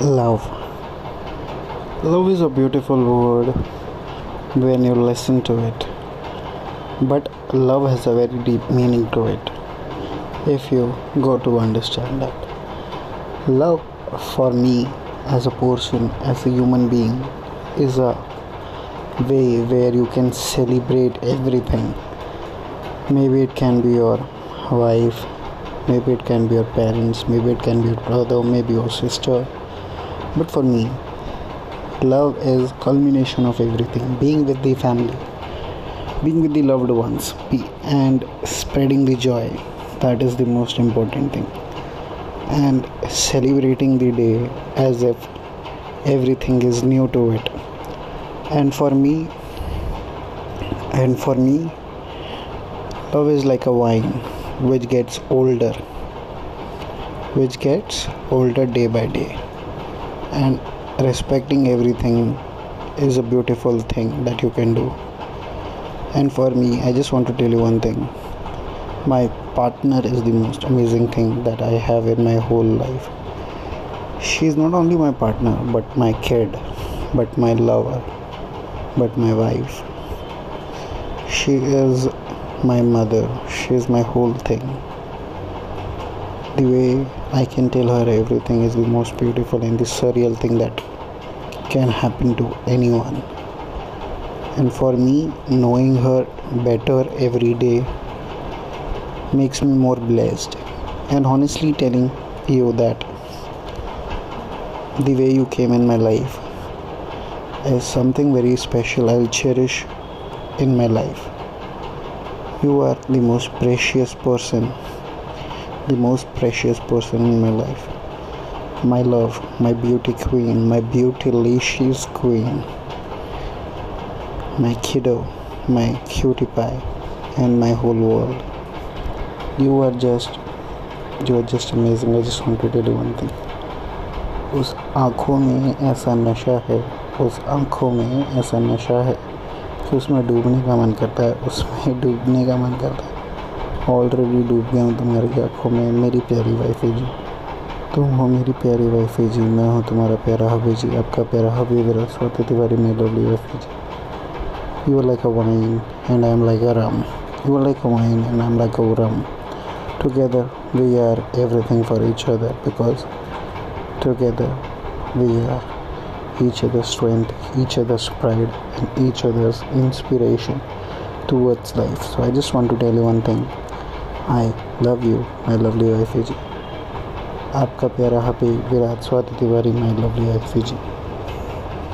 Love. Love is a beautiful word when you listen to it. But love has a very deep meaning to it if you go to understand that. Love for me as a person, as a human being, is a way where you can celebrate everything. Maybe it can be your wife, maybe it can be your parents, maybe it can be your brother, maybe your sister but for me, love is culmination of everything. Being with the family, being with the loved ones, and spreading the joy. That is the most important thing. And celebrating the day as if everything is new to it. And for me, and for me, love is like a wine which gets older, which gets older day by day and respecting everything is a beautiful thing that you can do. And for me i just want to tell you one thing. My partner is the most amazing thing that i have in my whole life. She is not only my partner but my kid but my lover but my wife. She is my mother. She is my whole thing the way I can tell her everything is the most beautiful and the surreal thing that can happen to anyone. And for me, knowing her better every day makes me more blessed. And honestly, telling you that the way you came in my life is something very special I'll cherish in my life. You are the most precious person the most precious person in my life. My love, my beauty queen, my beautylicious queen, my kiddo, my cutie pie, and my whole world. You are just, you are just amazing. I just want to tell you one thing. उस आँखों में ऐसा नशा है उस आँखों में ऐसा नशा है कि उसमें डूबने का मन करता है उसमें डूबने का मन करता है ऑलरेडी डूब गया हूँ तो तुम्हारी आँखों में मेरी प्यारी वाइफ है जी। तुम हो मेरी प्यारी वाइफ है जी, मैं हूँ तुम्हारा प्यारा हबी जी, आपका प्यारा हबी मेरा स्वाति तिवारी मेरी लवली वाइफ है जी। You are like a vine and I am like a ram you are like a vine and I am like a ram together we are everything for each other because together we are each other strength each other's pride and each other's inspiration towards life so I just want to tell you one thing I love you my lovely wife जी आपका प्यारा hubby Virat, Swati Tiwari my lovely wife ji